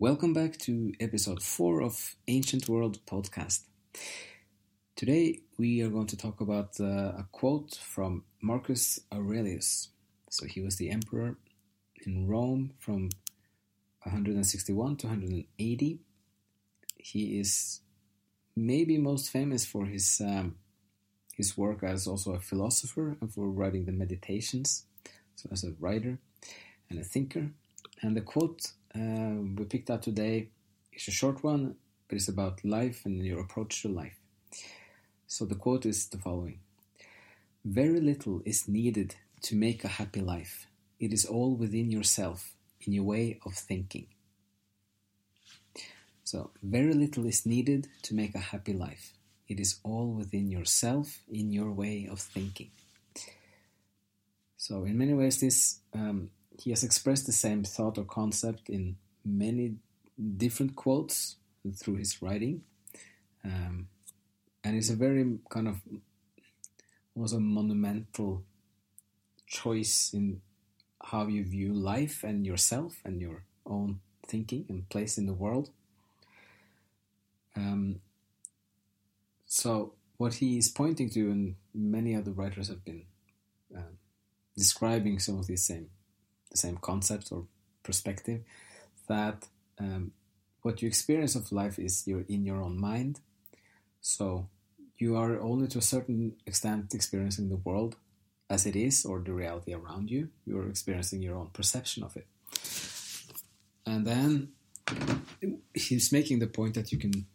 Welcome back to episode 4 of Ancient World podcast. Today we are going to talk about uh, a quote from Marcus Aurelius. So he was the emperor in Rome from 161 to 180. He is maybe most famous for his um, his work as also a philosopher and for writing the Meditations, so as a writer and a thinker. And the quote uh, we picked out today is a short one, but it's about life and your approach to life. So the quote is the following Very little is needed to make a happy life. It is all within yourself, in your way of thinking. So, very little is needed to make a happy life. It is all within yourself, in your way of thinking. So, in many ways, this um, he has expressed the same thought or concept in many different quotes through his writing, um, and it's a very kind of also monumental choice in how you view life and yourself and your own thinking and place in the world. Um, so, what he is pointing to, and many other writers have been uh, describing some of these same the same concept or perspective, that um, what you experience of life is you're in your own mind. So, you are only to a certain extent experiencing the world as it is or the reality around you. You're experiencing your own perception of it. And then he's making the point that you can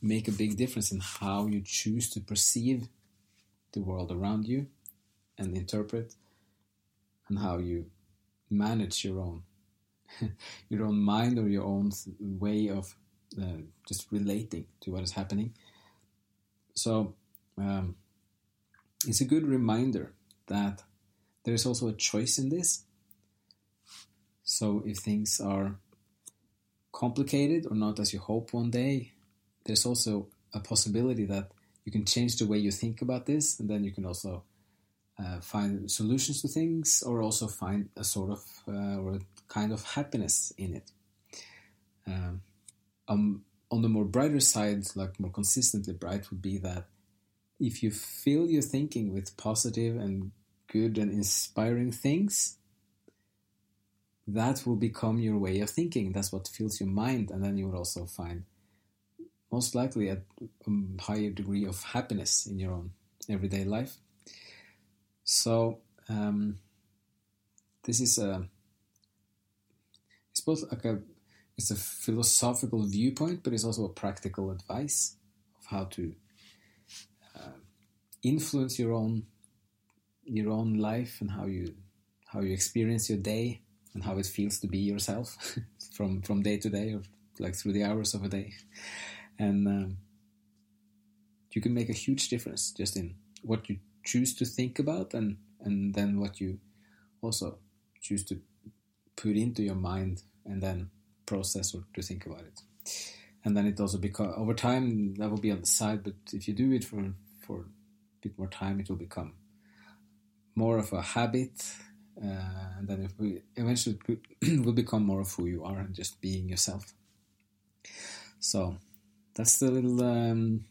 make a big difference in how you choose to perceive the world around you and interpret and how you manage your own your own mind or your own way of uh, just relating to what is happening. So um, it's a good reminder that there is also a choice in this. So if things are complicated or not as you hope one day there's also a possibility that you can change the way you think about this, and then you can also uh, find solutions to things, or also find a sort of uh, or a kind of happiness in it. Um, um, on the more brighter side, like more consistently bright, would be that if you fill your thinking with positive and good and inspiring things, that will become your way of thinking. That's what fills your mind, and then you will also find most likely a um, higher degree of happiness in your own everyday life. So um, this is a it's both like a it's a philosophical viewpoint, but it's also a practical advice of how to uh, influence your own your own life and how you how you experience your day and how it feels to be yourself from from day to day or like through the hours of a day. And um, you can make a huge difference just in what you choose to think about and and then what you also choose to put into your mind and then process or to think about it. And then it also become over time that will be on the side, but if you do it for for a bit more time, it will become more of a habit, uh, and then we eventually will become more of who you are and just being yourself. So that's the little um,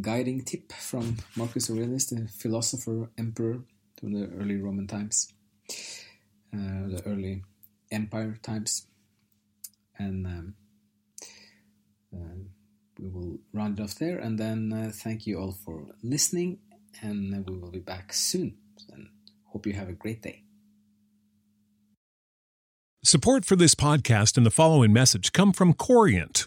guiding tip from Marcus Aurelius, the philosopher emperor from the early Roman times, uh, the early empire times, and um, uh, we will round it off there. And then uh, thank you all for listening, and we will be back soon. And hope you have a great day. Support for this podcast and the following message come from Corient